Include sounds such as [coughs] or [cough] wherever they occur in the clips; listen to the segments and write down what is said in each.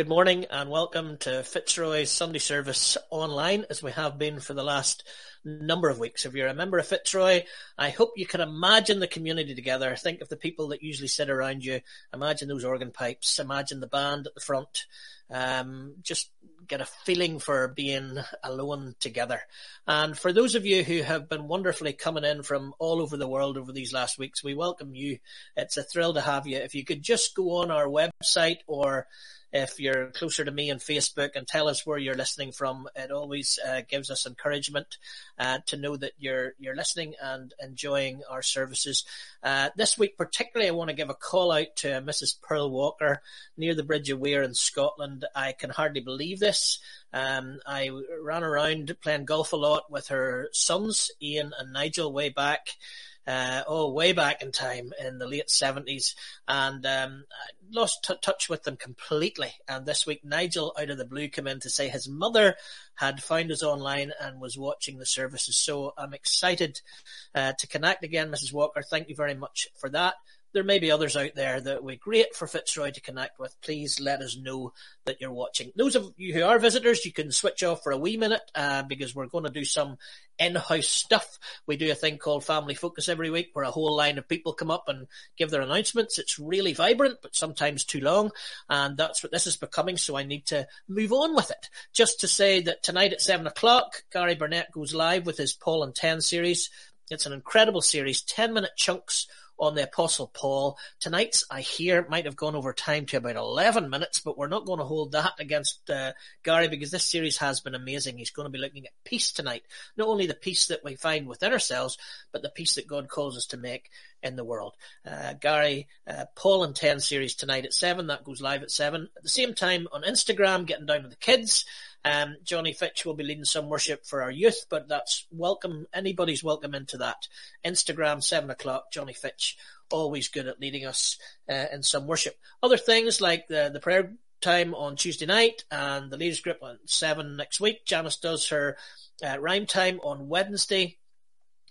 Good morning and welcome to Fitzroy Sunday Service online as we have been for the last number of weeks. If you're a member of Fitzroy, I hope you can imagine the community together. Think of the people that usually sit around you. Imagine those organ pipes. Imagine the band at the front. Um, just get a feeling for being alone together. And for those of you who have been wonderfully coming in from all over the world over these last weeks, we welcome you. It's a thrill to have you. If you could just go on our website or if you're closer to me on Facebook and tell us where you're listening from. It always uh, gives us encouragement uh, to know that you're you're listening and enjoying our services. Uh, this week, particularly, I want to give a call out to Mrs. Pearl Walker near the Bridge of Weir in Scotland. I can hardly believe this. Um, I ran around playing golf a lot with her sons, Ian and Nigel, way back uh, oh, way back in time in the late seventies, and um, lost t- touch with them completely. And this week, Nigel, out of the blue, came in to say his mother had found us online and was watching the services. So I'm excited uh, to connect again, Mrs. Walker. Thank you very much for that there may be others out there that would be great for Fitzroy to connect with. Please let us know that you're watching. Those of you who are visitors, you can switch off for a wee minute uh, because we're going to do some in-house stuff. We do a thing called Family Focus every week where a whole line of people come up and give their announcements. It's really vibrant, but sometimes too long. And that's what this is becoming. So I need to move on with it. Just to say that tonight at seven o'clock, Gary Burnett goes live with his Paul and 10 series. It's an incredible series, 10 minute chunks on the Apostle Paul. Tonight's, I hear, might have gone over time to about 11 minutes, but we're not going to hold that against uh, Gary because this series has been amazing. He's going to be looking at peace tonight. Not only the peace that we find within ourselves, but the peace that God calls us to make in the world. Uh, Gary, uh, Paul and 10 series tonight at 7. That goes live at 7. At the same time on Instagram, getting down with the kids. Um, Johnny Fitch will be leading some worship for our youth, but that's welcome. Anybody's welcome into that. Instagram, seven o'clock. Johnny Fitch, always good at leading us uh, in some worship. Other things like the the prayer time on Tuesday night and the leaders group on seven next week. Janice does her uh, rhyme time on Wednesday.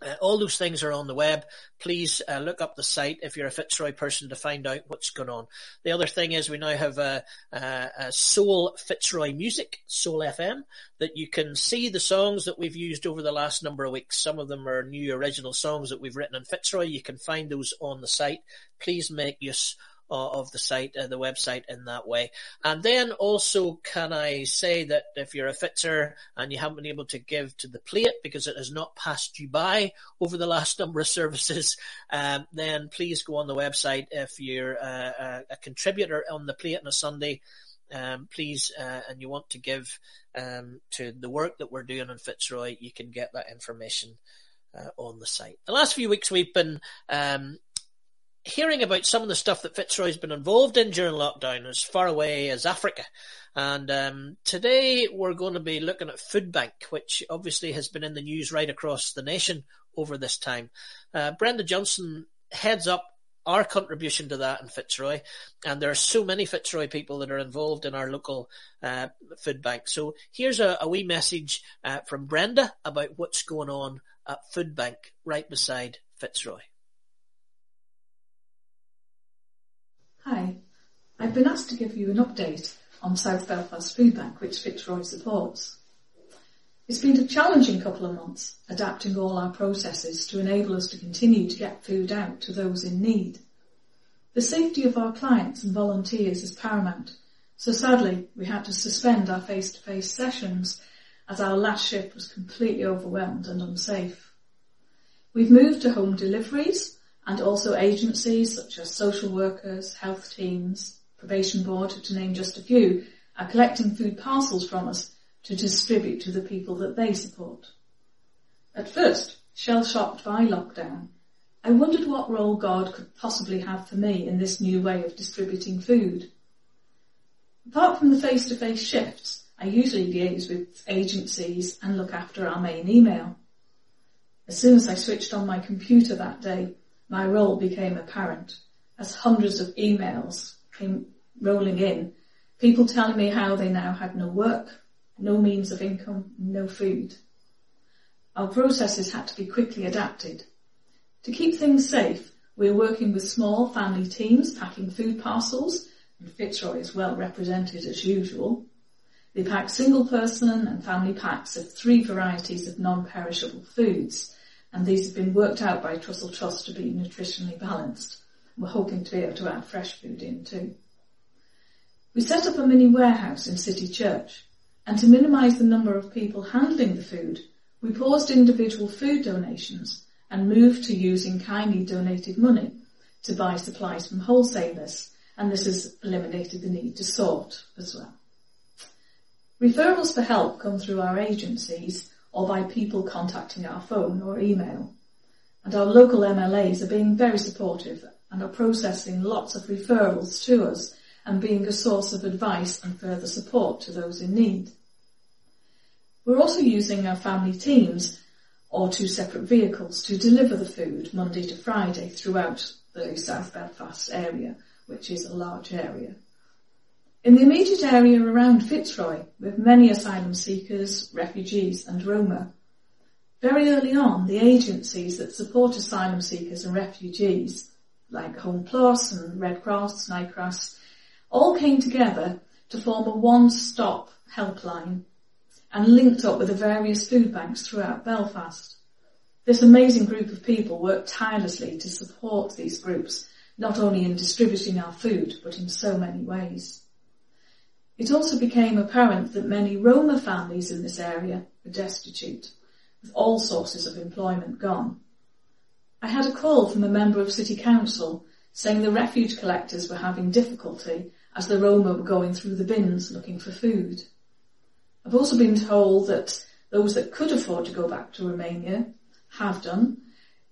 Uh, all those things are on the web. Please uh, look up the site if you're a Fitzroy person to find out what's going on. The other thing is we now have a, a, a, Soul Fitzroy Music, Soul FM, that you can see the songs that we've used over the last number of weeks. Some of them are new original songs that we've written in Fitzroy. You can find those on the site. Please make use uh, of the site, uh, the website in that way. And then also, can I say that if you're a fitzer and you haven't been able to give to the plate because it has not passed you by over the last [laughs] number of services, um, then please go on the website if you're a, a, a contributor on the plate on a Sunday. Um, please, uh, and you want to give um, to the work that we're doing in Fitzroy, you can get that information uh, on the site. The last few weeks we've been um, hearing about some of the stuff that Fitzroy's been involved in during lockdown as far away as Africa. And um, today we're going to be looking at Food Bank, which obviously has been in the news right across the nation over this time. Uh, Brenda Johnson heads up our contribution to that in Fitzroy, and there are so many Fitzroy people that are involved in our local uh, food bank. So here's a, a wee message uh, from Brenda about what's going on at Food Bank right beside Fitzroy. Hi, I've been asked to give you an update on South Belfast Food Bank, which Fitzroy supports. It's been a challenging couple of months adapting all our processes to enable us to continue to get food out to those in need. The safety of our clients and volunteers is paramount, so sadly we had to suspend our face-to-face sessions as our last shift was completely overwhelmed and unsafe. We've moved to home deliveries and also agencies such as social workers, health teams, probation board, to name just a few, are collecting food parcels from us to distribute to the people that they support. At first, shell-shocked by lockdown, I wondered what role God could possibly have for me in this new way of distributing food. Apart from the face-to-face shifts, I usually liaise with agencies and look after our main email. As soon as I switched on my computer that day, my role became apparent as hundreds of emails came rolling in, people telling me how they now had no work, no means of income, no food. Our processes had to be quickly adapted. To keep things safe, we're working with small family teams packing food parcels and Fitzroy is well represented as usual. They pack single person and family packs of three varieties of non-perishable foods, and these have been worked out by Trussell Trust to be nutritionally balanced. We're hoping to be able to add fresh food in too. We set up a mini warehouse in City Church, and to minimise the number of people handling the food, we paused individual food donations and moved to using kindly donated money to buy supplies from wholesalers, and this has eliminated the need to sort as well. Referrals for help come through our agencies or by people contacting our phone or email. And our local MLAs are being very supportive and are processing lots of referrals to us and being a source of advice and further support to those in need. We're also using our family teams or two separate vehicles to deliver the food Monday to Friday throughout the South Belfast area, which is a large area. In the immediate area around Fitzroy, with many asylum seekers, refugees and Roma, very early on, the agencies that support asylum seekers and refugees, like Home Plus and Red Cross, NICRAS, all came together to form a one-stop helpline and linked up with the various food banks throughout Belfast. This amazing group of people worked tirelessly to support these groups, not only in distributing our food, but in so many ways. It also became apparent that many Roma families in this area were destitute, with all sources of employment gone. I had a call from a member of City Council saying the refuge collectors were having difficulty as the Roma were going through the bins looking for food. I've also been told that those that could afford to go back to Romania have done,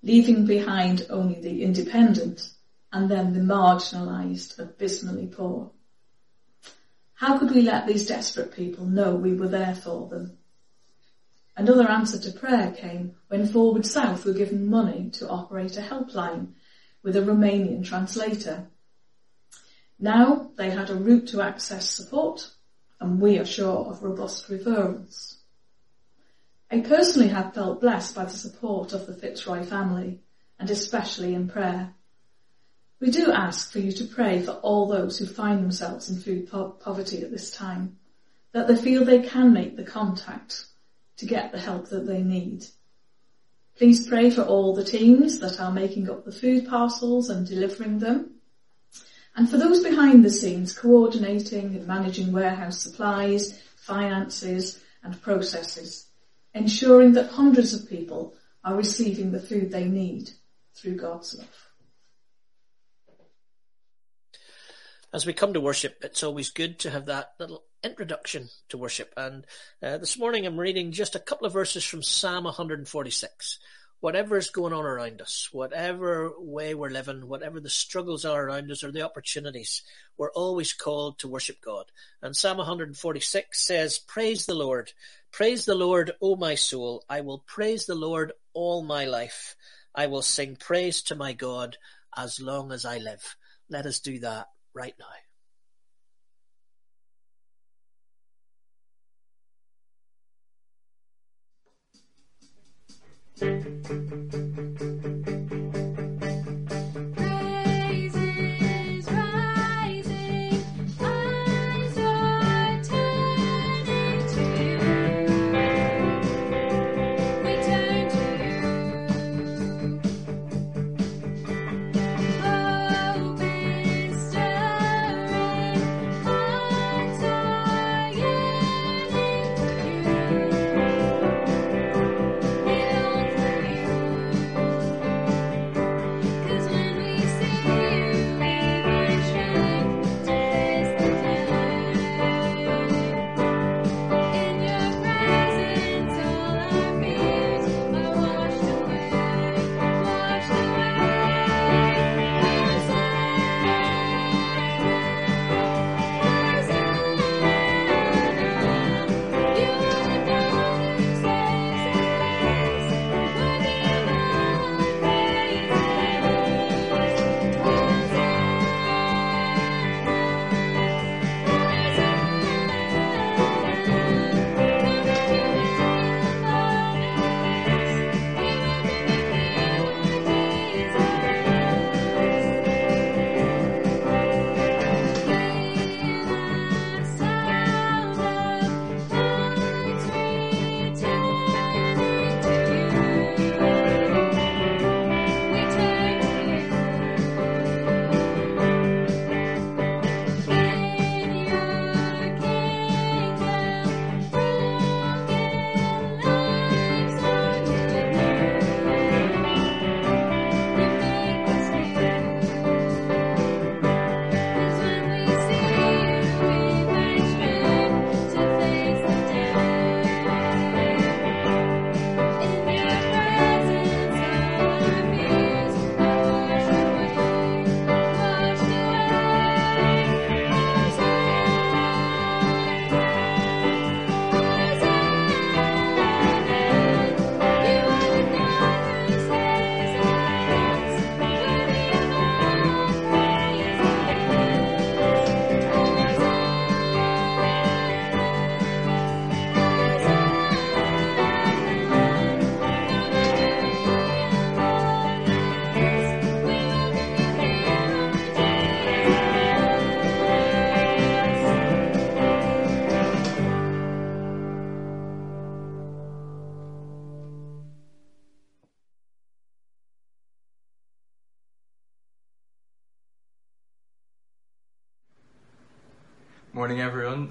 leaving behind only the independent and then the marginalised, abysmally poor. How could we let these desperate people know we were there for them? Another answer to prayer came when Forward South were given money to operate a helpline with a Romanian translator. Now they had a route to access support and we are sure of robust referrals. I personally have felt blessed by the support of the Fitzroy family and especially in prayer. We do ask for you to pray for all those who find themselves in food po- poverty at this time, that they feel they can make the contact to get the help that they need. Please pray for all the teams that are making up the food parcels and delivering them, and for those behind the scenes coordinating and managing warehouse supplies, finances and processes, ensuring that hundreds of people are receiving the food they need through God's love. As we come to worship, it's always good to have that little introduction to worship. And uh, this morning I'm reading just a couple of verses from Psalm 146 whatever is going on around us, whatever way we're living, whatever the struggles are around us or the opportunities, we're always called to worship God. And Psalm 146 says, Praise the Lord. Praise the Lord, O my soul. I will praise the Lord all my life. I will sing praise to my God as long as I live. Let us do that right now.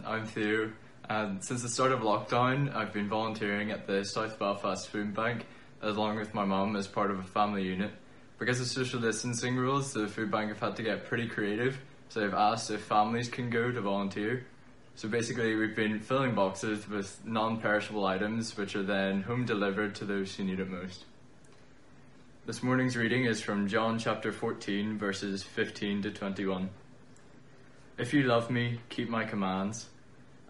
I'm Theo and since the start of lockdown I've been volunteering at the South Belfast Food Bank along with my mum as part of a family unit. Because of social distancing rules, the food bank have had to get pretty creative, so they've asked if families can go to volunteer. So basically we've been filling boxes with non-perishable items which are then home delivered to those who need it most. This morning's reading is from John chapter 14 verses 15 to 21. If you love me, keep my commands,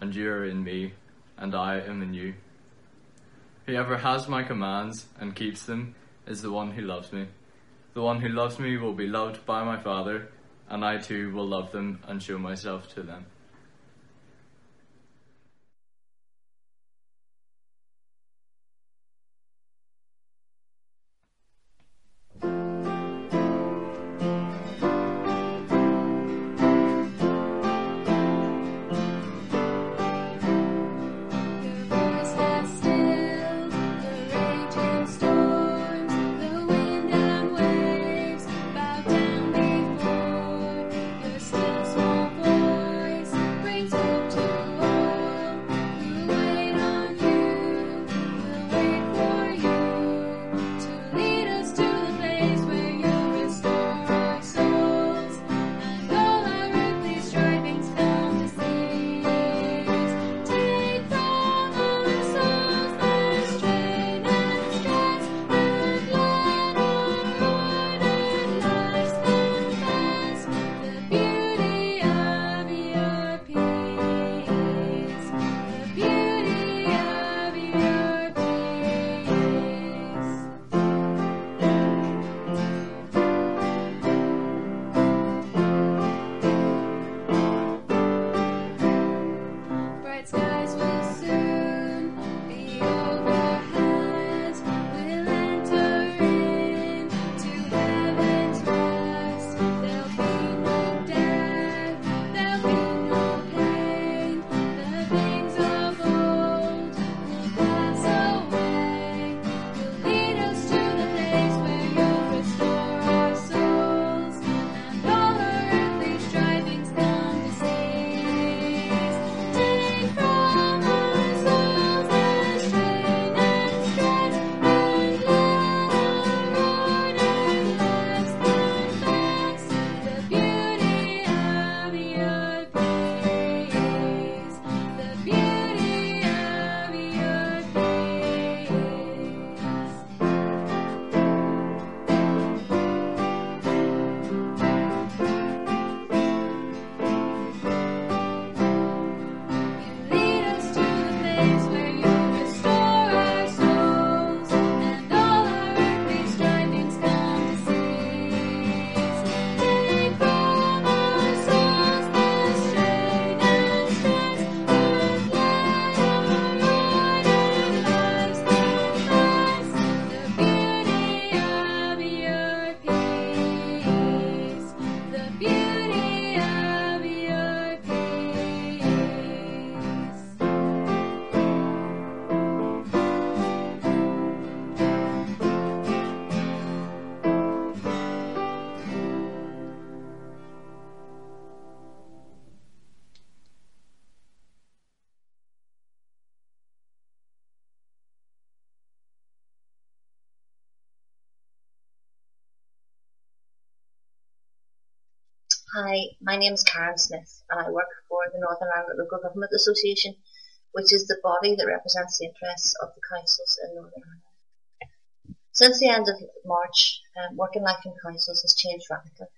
and you are in me, and I am in you. Whoever has my commands and keeps them is the one who loves me. The one who loves me will be loved by my Father, and I too will love them and show myself to them. Hi, my name is Karen Smith and I work for the Northern Ireland Local Government Association, which is the body that represents the interests of the councils in Northern Ireland. Since the end of March, um, working life in councils has changed radically.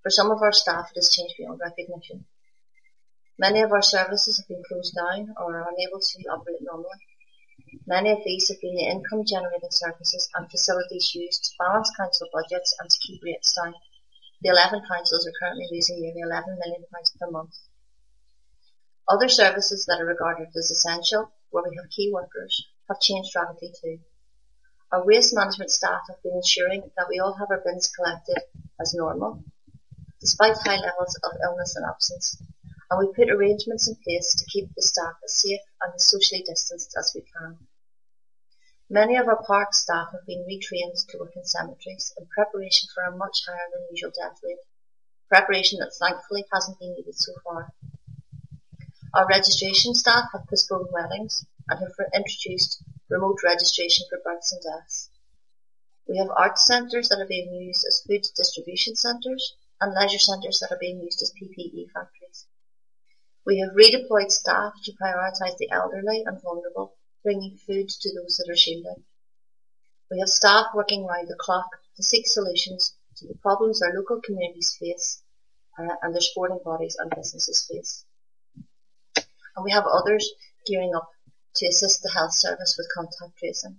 For some of our staff, it has changed beyond recognition. Many of our services have been closed down or are unable to operate normally. Many of these have been the income generating services and facilities used to balance council budgets and to keep rates down. The eleven councils are currently losing nearly £11 million per month. Other services that are regarded as essential, where we have key workers, have changed radically too. Our waste management staff have been ensuring that we all have our bins collected as normal, despite high levels of illness and absence, and we put arrangements in place to keep the staff as safe and as socially distanced as we can. Many of our park staff have been retrained to work in cemeteries in preparation for a much higher than usual death rate, preparation that thankfully hasn't been needed so far. Our registration staff have postponed weddings and have introduced remote registration for births and deaths. We have art centres that are being used as food distribution centres and leisure centres that are being used as PPE factories. We have redeployed staff to prioritise the elderly and vulnerable, bringing food to those that are shielding. We have staff working round the clock to seek solutions to the problems our local communities face uh, and their sporting bodies and businesses face and we have others gearing up to assist the health service with contact tracing.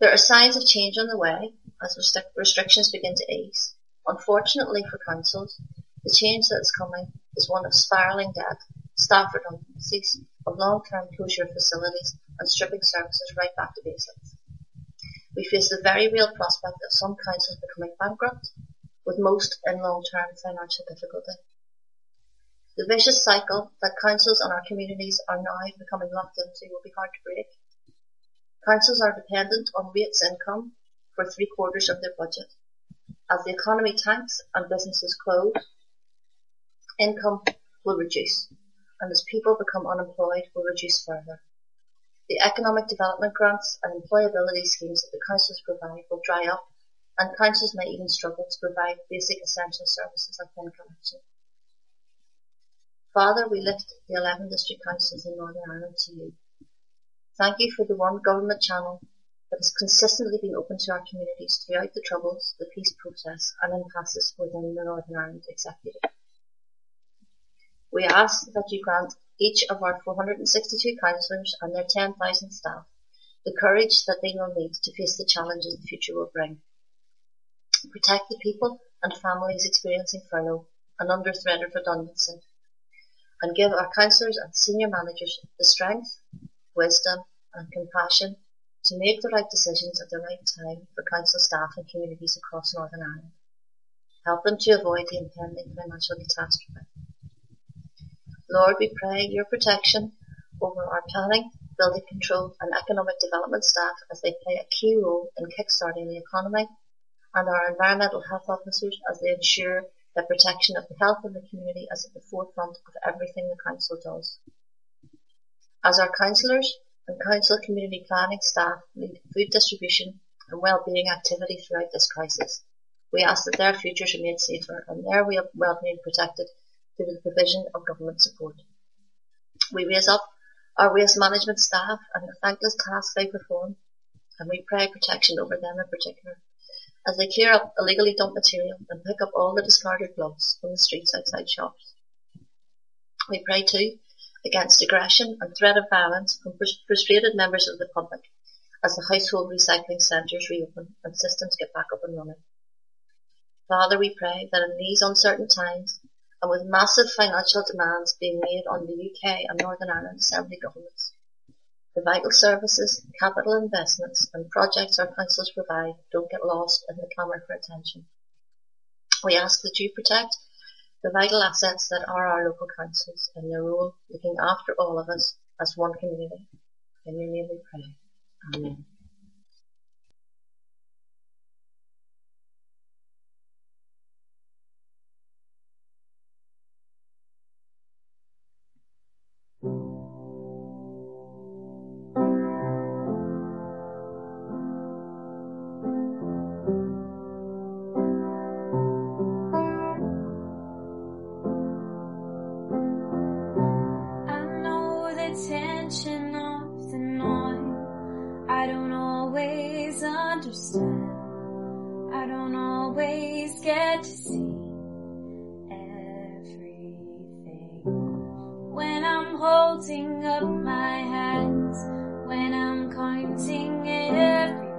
There are signs of change on the way as restrictions begin to ease. Unfortunately for councils, the change that is coming is one of spiralling debt, staff redundancies, of long-term closure of facilities and stripping services right back to basics. We face the very real prospect of some councils becoming bankrupt, with most in long-term financial difficulty. The vicious cycle that councils and our communities are now becoming locked into will be hard to break. Councils are dependent on rates income for three quarters of their budget. As the economy tanks and businesses close, income will reduce, and as people become unemployed will reduce further. The economic development grants and employability schemes that the councils provide will dry up, and councils may even struggle to provide basic essential services like bin collection. Father, we lift the 11 district councils in Northern Ireland to you. Thank you for the one government channel that has consistently been open to our communities throughout the troubles, the peace process and impasses within the Northern Ireland Executive. We ask that you grant each of our 462 councillors and their 10,000 staff the courage that they will need to face the challenges the future will bring. Protect the people and families experiencing furlough and under threat of redundancy and give our councillors and senior managers the strength, wisdom and compassion to make the right decisions at the right time for council staff and communities across Northern Ireland. Help them to avoid the impending financial catastrophe. Lord, we pray your protection over our planning, building control and economic development staff as they play a key role in kickstarting the economy and our environmental health officers as they ensure the protection of the health of the community is at the forefront of everything the Council does. As our councillors and council community planning staff lead food distribution and well-being activity throughout this crisis, we ask that their futures are made safer and their well-being protected through the provision of government support. We raise up our waste management staff and the thankless task they perform, and we pray protection over them in particular as they clear up illegally dumped material and pick up all the discarded gloves from the streets outside shops. We pray too against aggression and threat of violence from frustrated members of the public as the household recycling centres reopen and systems get back up and running. Father, we pray that in these uncertain times and with massive financial demands being made on the UK and Northern Ireland Assembly governments, the vital services, capital investments and projects our councils provide don't get lost in the clamour for attention. We ask that you protect the vital assets that are our local councils and their role looking after all of us as one community. In your name we pray. Amen. holding up my hands when I'm pointing at everything.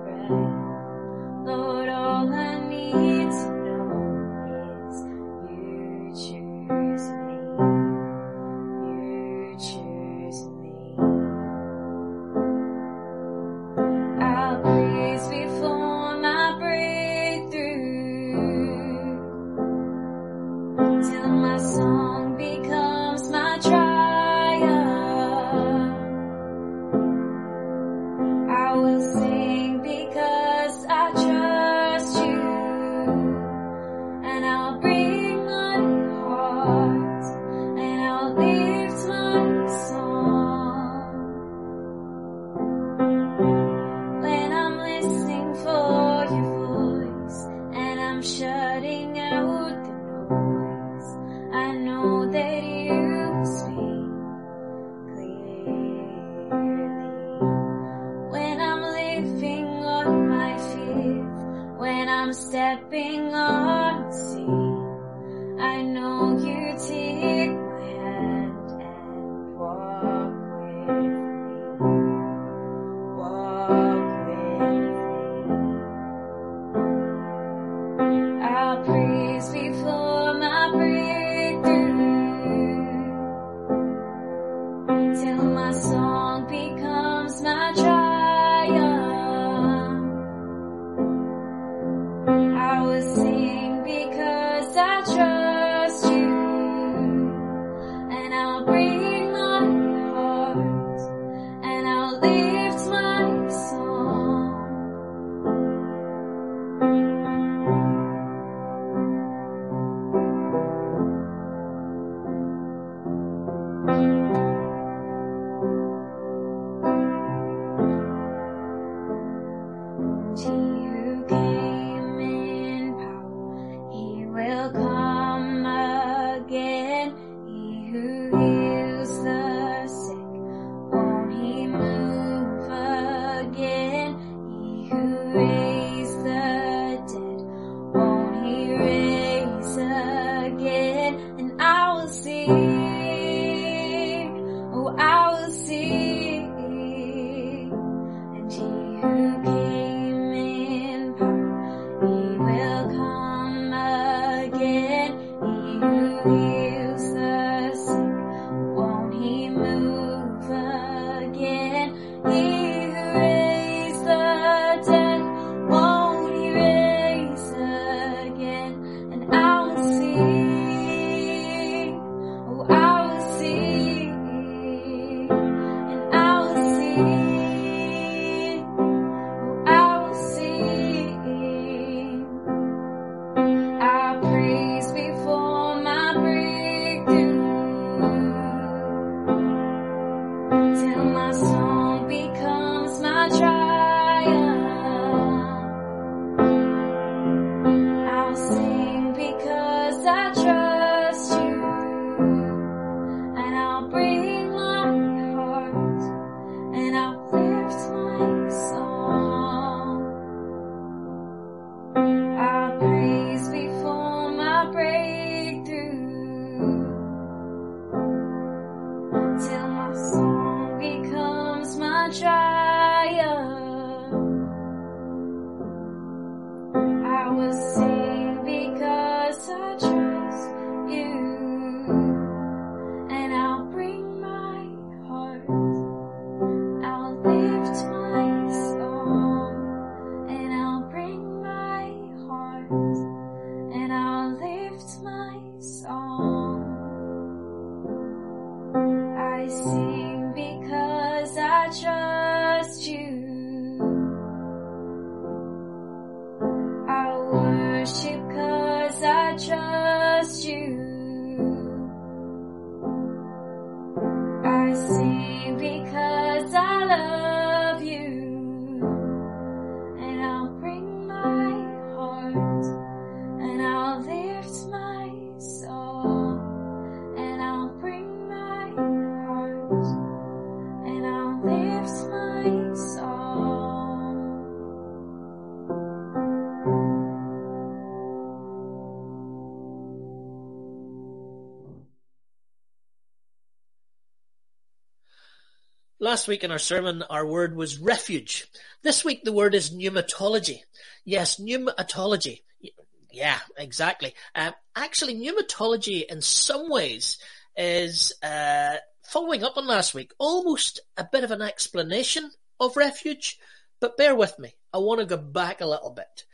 Love Last week in our sermon, our word was refuge. This week, the word is pneumatology. Yes, pneumatology. Yeah, exactly. Uh, actually, pneumatology in some ways is uh, following up on last week, almost a bit of an explanation of refuge. But bear with me. I want to go back a little bit.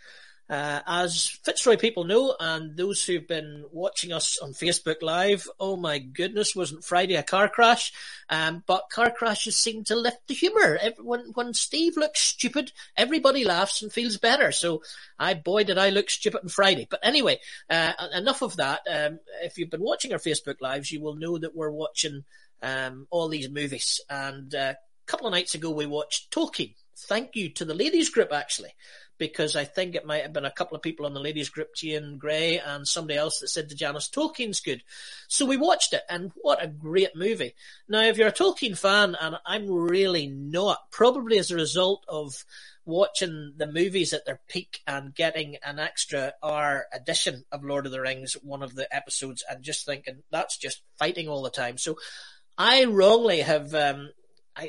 Uh, as Fitzroy people know, and those who've been watching us on Facebook Live, oh my goodness, wasn't Friday a car crash? Um, but car crashes seem to lift the humour. When, when Steve looks stupid, everybody laughs and feels better. So, I boy did I look stupid on Friday. But anyway, uh, enough of that. Um, if you've been watching our Facebook Lives, you will know that we're watching um, all these movies. And uh, a couple of nights ago, we watched Tolkien. Thank you to the ladies group, actually because I think it might have been a couple of people on the ladies group, Jane Gray and somebody else that said to Janice, Tolkien's good. So we watched it and what a great movie. Now, if you're a Tolkien fan, and I'm really not, probably as a result of watching the movies at their peak and getting an extra hour edition of Lord of the Rings, one of the episodes, and just thinking that's just fighting all the time. So I wrongly have, um,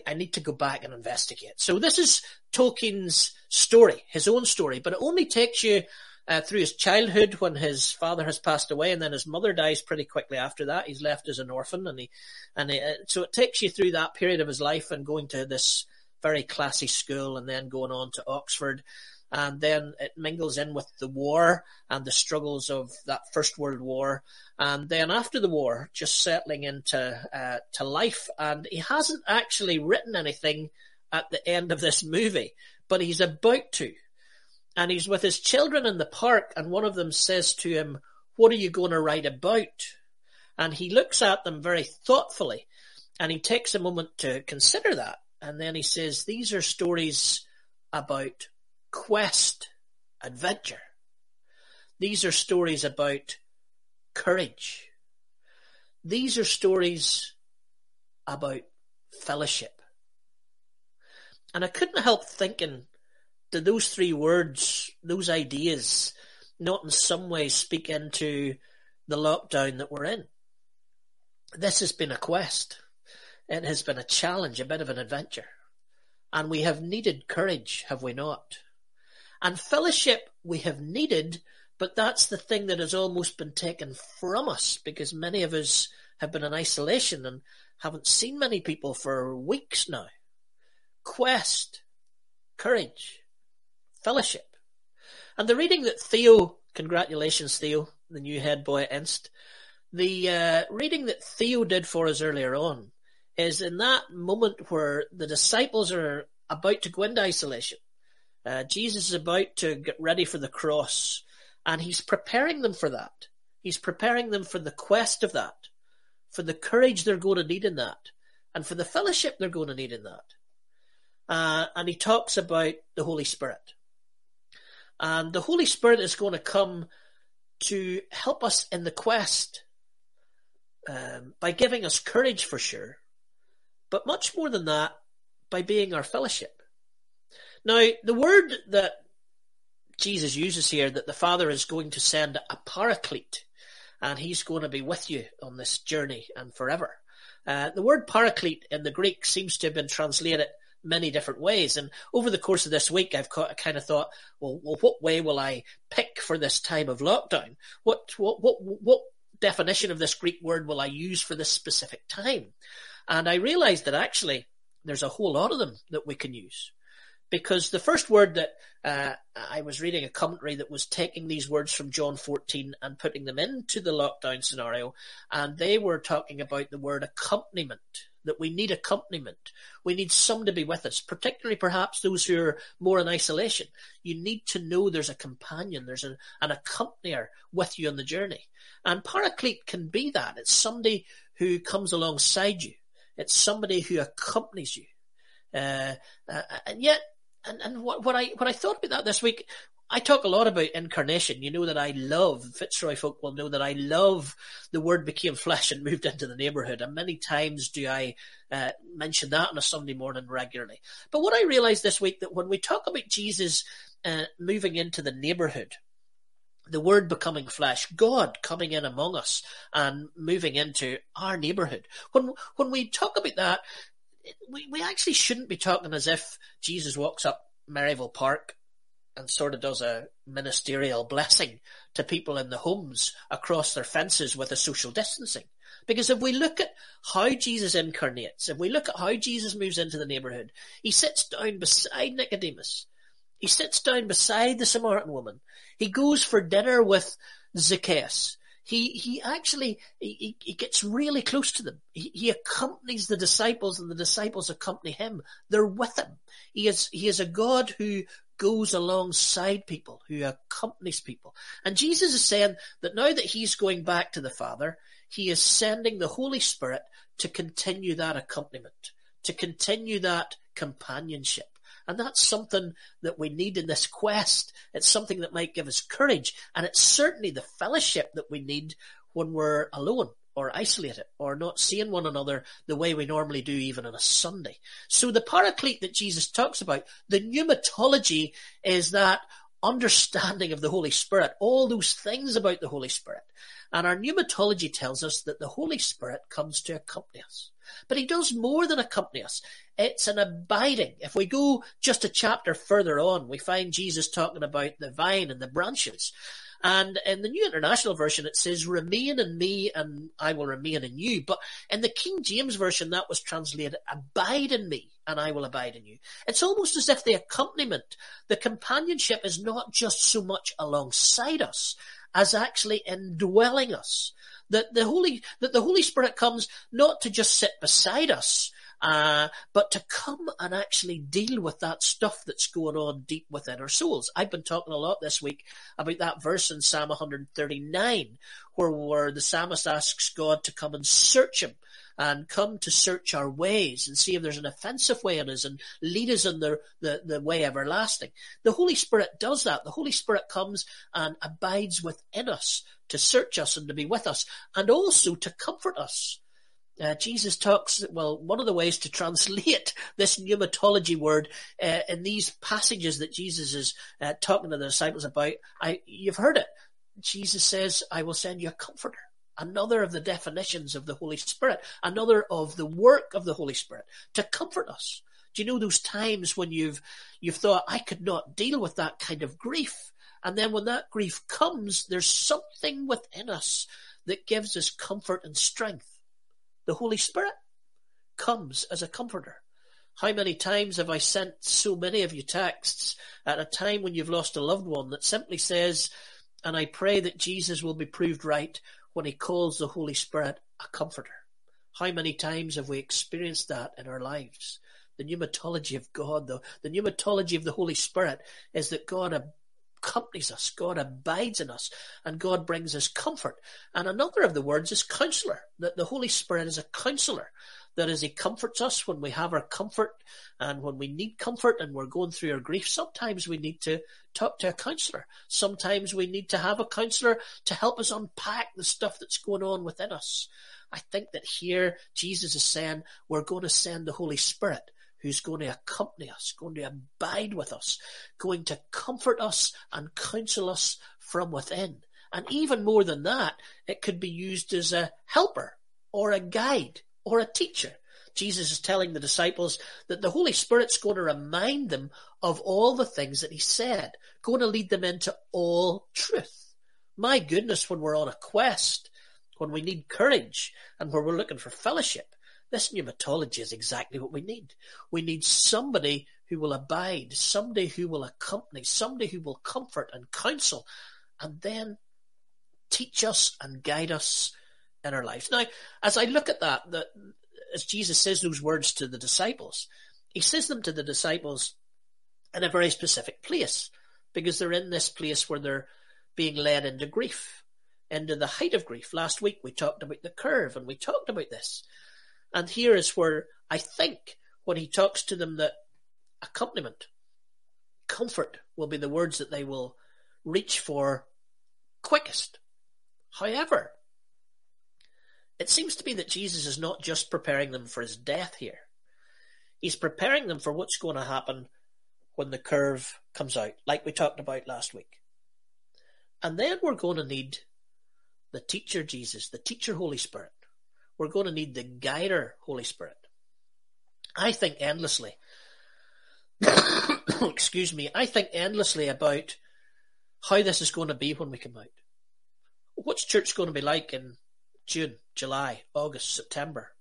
I, need to go back and investigate. So this is Tolkien's story, his own story, but it only takes you uh, through his childhood when his father has passed away and then his mother dies pretty quickly after that. He's left as an orphan and he, and he, uh, so it takes you through that period of his life and going to this very classy school and then going on to Oxford. And then it mingles in with the war and the struggles of that First World War. And then after the war, just settling into uh, to life. And he hasn't actually written anything at the end of this movie, but he's about to. And he's with his children in the park, and one of them says to him, What are you going to write about? And he looks at them very thoughtfully, and he takes a moment to consider that. And then he says, These are stories about quest, adventure. These are stories about courage. These are stories about fellowship. And I couldn't help thinking, do those three words, those ideas, not in some way speak into the lockdown that we're in? This has been a quest. It has been a challenge, a bit of an adventure. And we have needed courage, have we not? And fellowship we have needed, but that's the thing that has almost been taken from us because many of us have been in isolation and haven't seen many people for weeks now. Quest, courage, fellowship. And the reading that Theo, congratulations Theo, the new head boy at Inst, the uh, reading that Theo did for us earlier on is in that moment where the disciples are about to go into isolation. Uh, Jesus is about to get ready for the cross, and he's preparing them for that. He's preparing them for the quest of that, for the courage they're going to need in that, and for the fellowship they're going to need in that. Uh, and he talks about the Holy Spirit. And the Holy Spirit is going to come to help us in the quest um, by giving us courage for sure, but much more than that, by being our fellowship. Now, the word that Jesus uses here, that the Father is going to send a paraclete, and he's going to be with you on this journey and forever. Uh, the word paraclete in the Greek seems to have been translated many different ways. And over the course of this week, I've kind of thought, well, well, what way will I pick for this time of lockdown? What, what, what, what definition of this Greek word will I use for this specific time? And I realized that actually there's a whole lot of them that we can use. Because the first word that uh, I was reading a commentary that was taking these words from John 14 and putting them into the lockdown scenario, and they were talking about the word accompaniment that we need accompaniment. We need some to be with us, particularly perhaps those who are more in isolation. You need to know there's a companion, there's an, an accompanier with you on the journey. And paraclete can be that. It's somebody who comes alongside you. It's somebody who accompanies you. Uh, uh, and yet, and, and what, what I, what I thought about that this week I talk a lot about incarnation. You know that I love, Fitzroy folk will know that I love the word became flesh and moved into the neighborhood. And many times do I uh, mention that on a Sunday morning regularly. But what I realized this week that when we talk about Jesus uh, moving into the neighborhood, the word becoming flesh, God coming in among us and moving into our neighborhood. When, when we talk about that, we, we actually shouldn't be talking as if Jesus walks up Maryville Park and sort of does a ministerial blessing to people in the homes across their fences with a social distancing. Because if we look at how Jesus incarnates, if we look at how Jesus moves into the neighborhood, he sits down beside Nicodemus. He sits down beside the Samaritan woman. He goes for dinner with Zacchaeus. He, he actually, he, he gets really close to them. He, he accompanies the disciples and the disciples accompany him. They're with him. He is, he is a God who goes alongside people, who accompanies people. And Jesus is saying that now that he's going back to the Father, he is sending the Holy Spirit to continue that accompaniment, to continue that companionship. And that's something that we need in this quest. It's something that might give us courage. And it's certainly the fellowship that we need when we're alone or isolated or not seeing one another the way we normally do even on a Sunday. So the paraclete that Jesus talks about, the pneumatology is that understanding of the Holy Spirit, all those things about the Holy Spirit. And our pneumatology tells us that the Holy Spirit comes to accompany us. But he does more than accompany us. It's an abiding. If we go just a chapter further on, we find Jesus talking about the vine and the branches. And in the New International Version, it says, remain in me and I will remain in you. But in the King James Version, that was translated, abide in me and I will abide in you. It's almost as if the accompaniment, the companionship is not just so much alongside us as actually indwelling us. That the Holy, that the Holy Spirit comes not to just sit beside us, uh, but to come and actually deal with that stuff that's going on deep within our souls. I've been talking a lot this week about that verse in Psalm 139, where, where the psalmist asks God to come and search him and come to search our ways and see if there's an offensive way in us and lead us in the, the, the way everlasting. The Holy Spirit does that. The Holy Spirit comes and abides within us to search us and to be with us and also to comfort us. Uh, Jesus talks, well, one of the ways to translate [laughs] this pneumatology word uh, in these passages that Jesus is uh, talking to the disciples about, I, you've heard it. Jesus says, I will send you a comforter. Another of the definitions of the Holy Spirit, another of the work of the Holy Spirit to comfort us. Do you know those times when you've, you've thought, I could not deal with that kind of grief? And then when that grief comes, there's something within us that gives us comfort and strength. The Holy Spirit comes as a comforter. How many times have I sent so many of you texts at a time when you've lost a loved one that simply says, and I pray that Jesus will be proved right when he calls the Holy Spirit a comforter. How many times have we experienced that in our lives? The pneumatology of God, the, the pneumatology of the Holy Spirit is that God accompanies us, God abides in us, and God brings us comfort. And another of the words is counselor, that the Holy Spirit is a counselor that as He comforts us when we have our comfort and when we need comfort and we're going through our grief, sometimes we need to talk to a counselor. Sometimes we need to have a counselor to help us unpack the stuff that's going on within us. I think that here Jesus is saying we're going to send the Holy Spirit who's going to accompany us, going to abide with us, going to comfort us and counsel us from within. And even more than that, it could be used as a helper or a guide or a teacher. Jesus is telling the disciples that the Holy Spirit's going to remind them of all the things that he said, going to lead them into all truth. My goodness, when we're on a quest, when we need courage and when we're looking for fellowship, this pneumatology is exactly what we need. We need somebody who will abide, somebody who will accompany, somebody who will comfort and counsel, and then teach us and guide us in our lives. Now, as I look at that, that as Jesus says those words to the disciples, he says them to the disciples in a very specific place because they're in this place where they're being led into grief, into the height of grief. Last week we talked about the curve and we talked about this. And here is where I think when he talks to them that accompaniment, comfort will be the words that they will reach for quickest. However, it seems to be that Jesus is not just preparing them for his death here. He's preparing them for what's going to happen when the curve comes out, like we talked about last week. And then we're going to need the teacher Jesus, the teacher Holy Spirit. We're going to need the guider Holy Spirit. I think endlessly, [coughs] excuse me, I think endlessly about how this is going to be when we come out. What's church going to be like in June, July, August, September?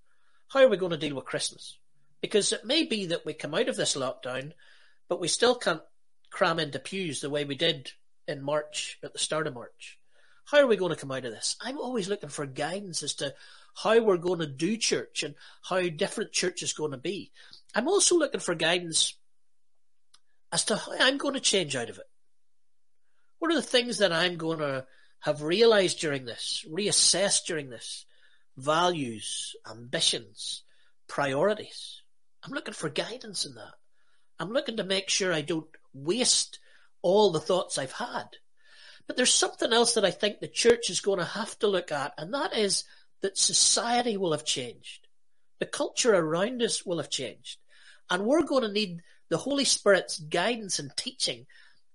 How are we going to deal with Christmas? Because it may be that we come out of this lockdown, but we still can't cram into pews the way we did in March, at the start of March. How are we going to come out of this? I'm always looking for guidance as to how we're going to do church and how different church is going to be. I'm also looking for guidance as to how I'm going to change out of it. What are the things that I'm going to have realized during this, reassessed during this? Values, ambitions, priorities. I'm looking for guidance in that. I'm looking to make sure I don't waste all the thoughts I've had. But there's something else that I think the church is going to have to look at, and that is that society will have changed. The culture around us will have changed. And we're going to need the Holy Spirit's guidance and teaching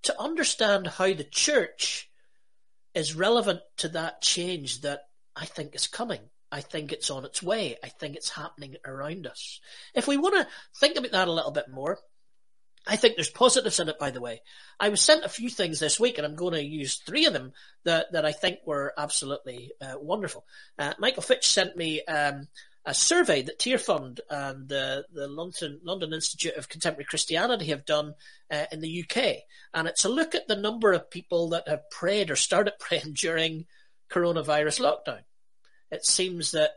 to understand how the church is relevant to that change that I think is coming. I think it's on its way. I think it's happening around us. If we want to think about that a little bit more, I think there's positives in it, by the way. I was sent a few things this week, and I'm going to use three of them that, that I think were absolutely uh, wonderful. Uh, Michael Fitch sent me um, a survey that Tearfund and the, the London, London Institute of Contemporary Christianity have done uh, in the UK. And it's a look at the number of people that have prayed or started [laughs] praying during coronavirus lockdown. It seems that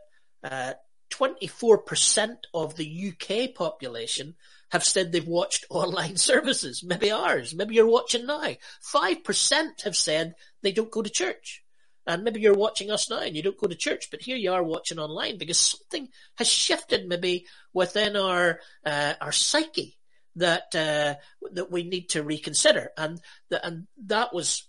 uh, 24% of the UK population have said they've watched [laughs] online services, maybe ours, maybe you're watching now. 5% have said they don't go to church. And maybe you're watching us now and you don't go to church, but here you are watching online because something has shifted maybe within our, uh, our psyche that, uh, that we need to reconsider. And, the, and that was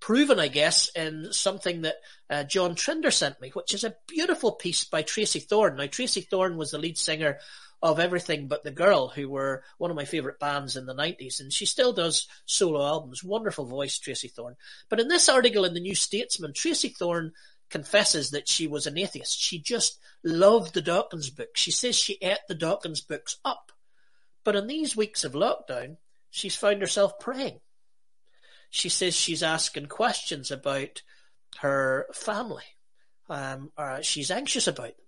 proven, I guess, in something that uh, John Trinder sent me, which is a beautiful piece by Tracey Thorn. Now, Tracey Thorn was the lead singer of Everything But the Girl, who were one of my favourite bands in the 90s, and she still does solo albums. Wonderful voice, Tracey Thorn. But in this article in the New Statesman, Tracey Thorn confesses that she was an atheist. She just loved the Dawkins books. She says she ate the Dawkins books up. But in these weeks of lockdown, she's found herself praying. She says she's asking questions about her family. Um, she's anxious about them.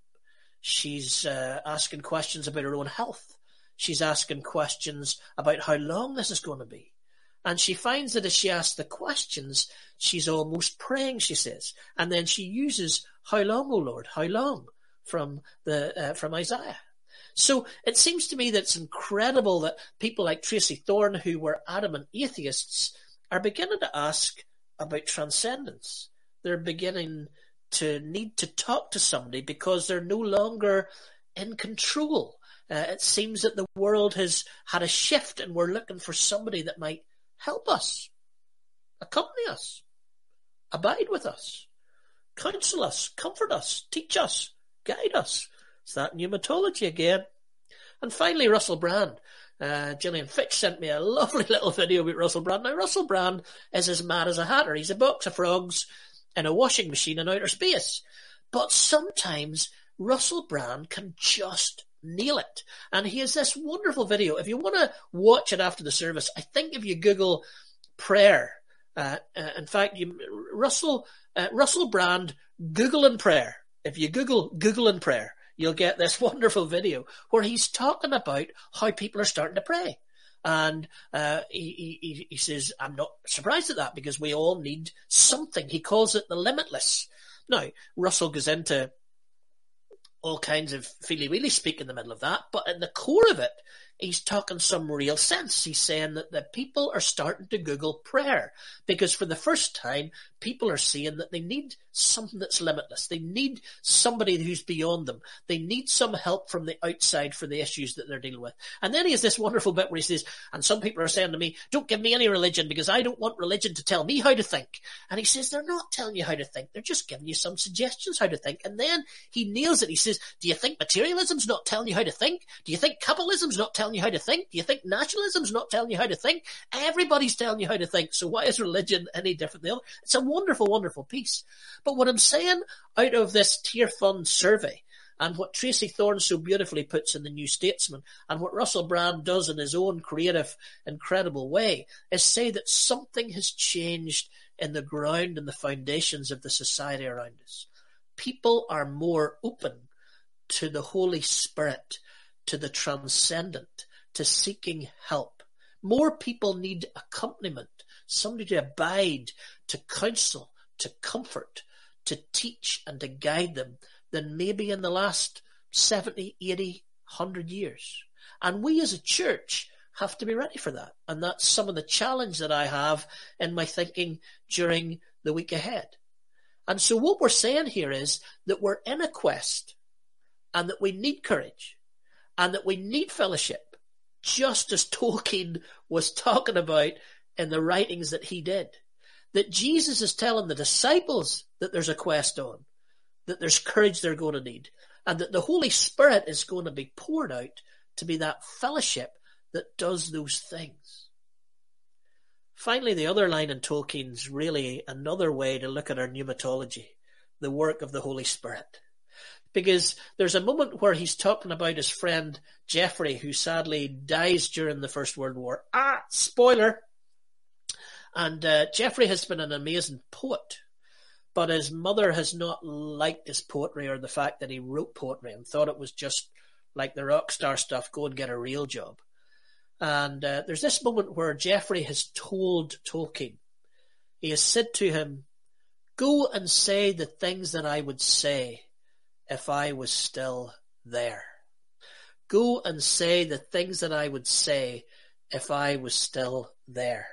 She's uh, asking questions about her own health. She's asking questions about how long this is going to be. And she finds that as she asks the questions, she's almost praying, she says. And then she uses, how long, O Lord, how long? From the, uh, from Isaiah. So it seems to me that it's incredible that people like Tracey Thorn, who were adamant atheists, are beginning to ask about transcendence. They're beginning to need to talk to somebody because they're no longer in control. Uh, it seems that the world has had a shift and we're looking for somebody that might help us, accompany us, abide with us, counsel us, comfort us, teach us, guide us. It's that pneumatology again. And finally, Russell Brand. Uh, Gillian Fitch sent me a [laughs] lovely little video about Russell Brand. Now, Russell Brand is as mad as a hatter. He's a box of frogs in a washing machine in outer space. But sometimes Russell Brand can just nail it. And he has this wonderful video. If you want to watch it after the service, I think if you Google prayer, uh, uh, in fact, you, Russell, uh, Russell Brand, Google and prayer. If you Google Google and prayer, you'll get this [laughs] wonderful video where he's talking about how people are starting to pray. And uh, he, he, he says, I'm not surprised at that because we all need something. He calls it the limitless. Now, Russell goes into all kinds of feely weely speak in the middle of that, but at the core of it he's talking some real sense. He's saying that the people are starting to Google prayer because for the first time, people are seeing that they need something that's limitless. They need somebody who's beyond them. They need some help from the outside for the issues that they're dealing with. And then he has this wonderful bit where he says, and some people are saying to me, don't give me any religion because I don't want religion to tell me how to think. And he says, they're not telling you how to think. They're just giving you some suggestions how to think. And then he nails it. He says, do you think materialism's not telling you how to think? Do you think capitalism's not telling you how to think? Do you think nationalism's not telling you how to think? Everybody's telling you how to think. So why is religion any different than the other? It's a wonderful, wonderful piece. But what I'm saying out of this Tearfund survey and what Tracey Thorn so beautifully puts in the New Statesman and what Russell Brand does in his own creative, incredible way is say that something has changed in the ground and the foundations of the society around us. People are more open to the Holy Spirit, to the transcendent, to seeking help. More people need accompaniment, somebody to abide, to counsel, to comfort, to teach and to guide them than maybe in the last 70, 80, 100 years. And we as a church have to be ready for that. And that's some of the challenge that I have in my thinking during the week ahead. And so what we're saying here is that we're in a quest and that we need courage and that we need fellowship just as Tolkien was talking about in the writings that he did. That Jesus is telling the disciples that there's a quest on, that there's courage they're going to need, and that the Holy Spirit is going to be poured out to be that fellowship that does those things. Finally, the other line in Tolkien's really another way to look at our pneumatology, the work of the Holy Spirit. Because there's a moment where he's talking about his friend Geoffrey, who sadly dies during the First World War. Ah, spoiler! And uh, Geoffrey has been an amazing poet, but his mother has not liked his poetry or the fact that he wrote poetry and thought it was just like the rock star stuff, go and get a real job. And uh, there's this moment where Geoffrey has told Tolkien, he has said to him, Go and say the things that I would say if I was still there. Go and say the things that I would say if I was still there.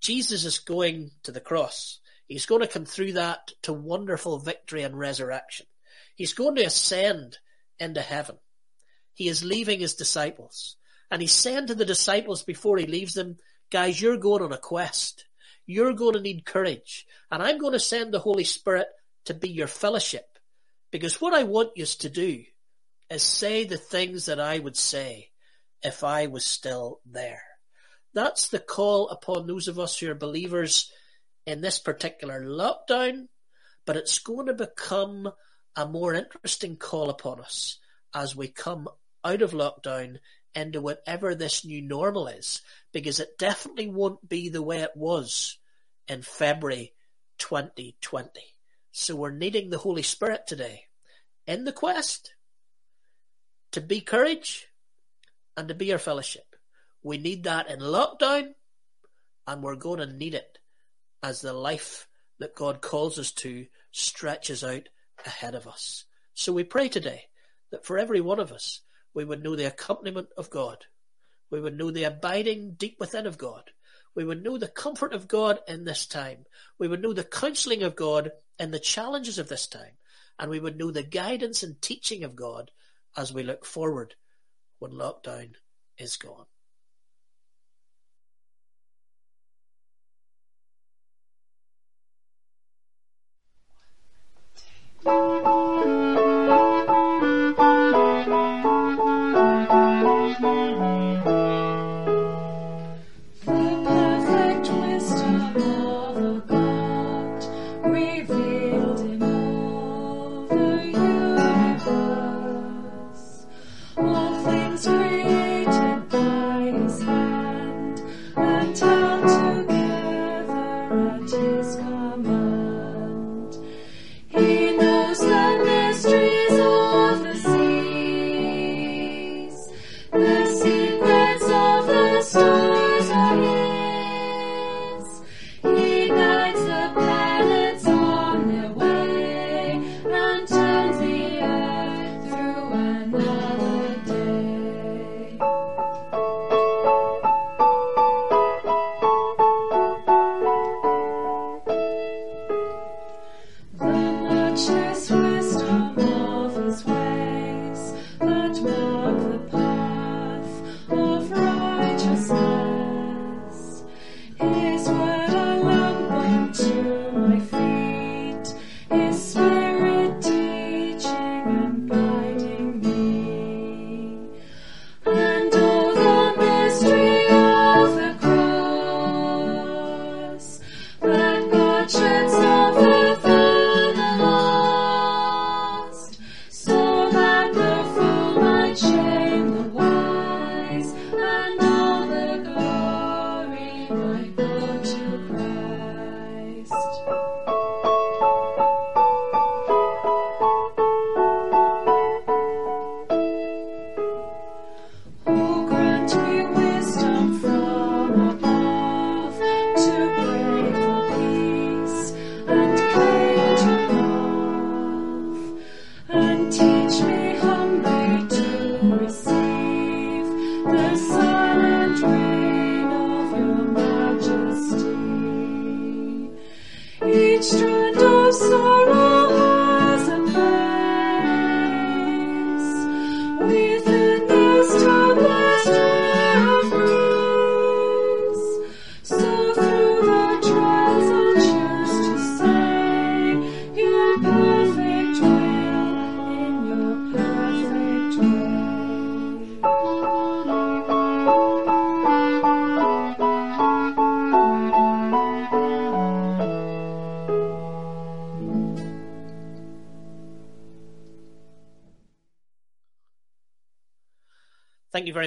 Jesus is going to the cross. He's going to come through that to wonderful victory and resurrection. He's going to ascend into heaven. He is leaving his disciples. And he's saying to the disciples before he leaves them, guys, you're going on a quest. You're going to need courage. And I'm going to send the Holy Spirit to be your fellowship. Because what I want you to do is say the things that I would say if I was still there. That's the call upon those of us who are believers in this particular lockdown, but it's going to become a more interesting call upon us as we come out of lockdown into whatever this new normal is, because it definitely won't be the way it was in February 2020. So we're needing the Holy Spirit today in the quest to be courage and to be our fellowship. We need that in lockdown and we're going to need it as the life that God calls us to stretches out ahead of us. So we pray today that for every one of us, we would know the accompaniment of God. We would know the abiding deep within of God. We would know the comfort of God in this time. We would know the counseling of God in the challenges of this time. And we would know the guidance and teaching of God as we look forward when lockdown is gone.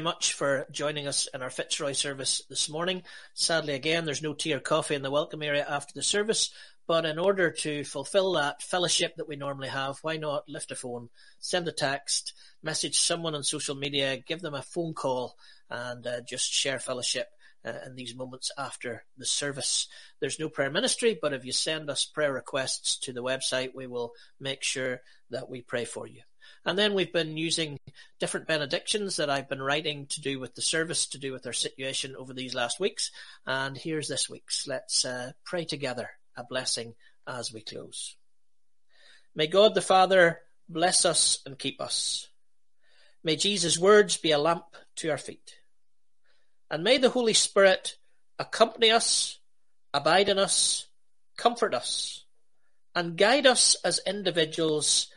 Much for joining us in our Fitzroy service this morning. Sadly, again, there's no tea or coffee in the welcome area after the service, but in order to fulfill that fellowship that we normally have, why not lift a phone, send a text, message someone on social media, give them a phone call, and uh, just share fellowship uh, in these moments after the service. There's no prayer ministry, but if you send us prayer requests to the website, we will make sure that we pray for you. And then we've been using different benedictions that I've been writing to do with the service, to do with our situation over these last weeks. And here's this week's. Let's uh, pray together a blessing as we close. May God the Father bless us and keep us. May Jesus' words be a lamp to our feet. And may the Holy Spirit accompany us, abide in us, comfort us, and guide us as individuals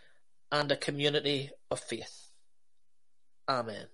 and a community of faith. Amen.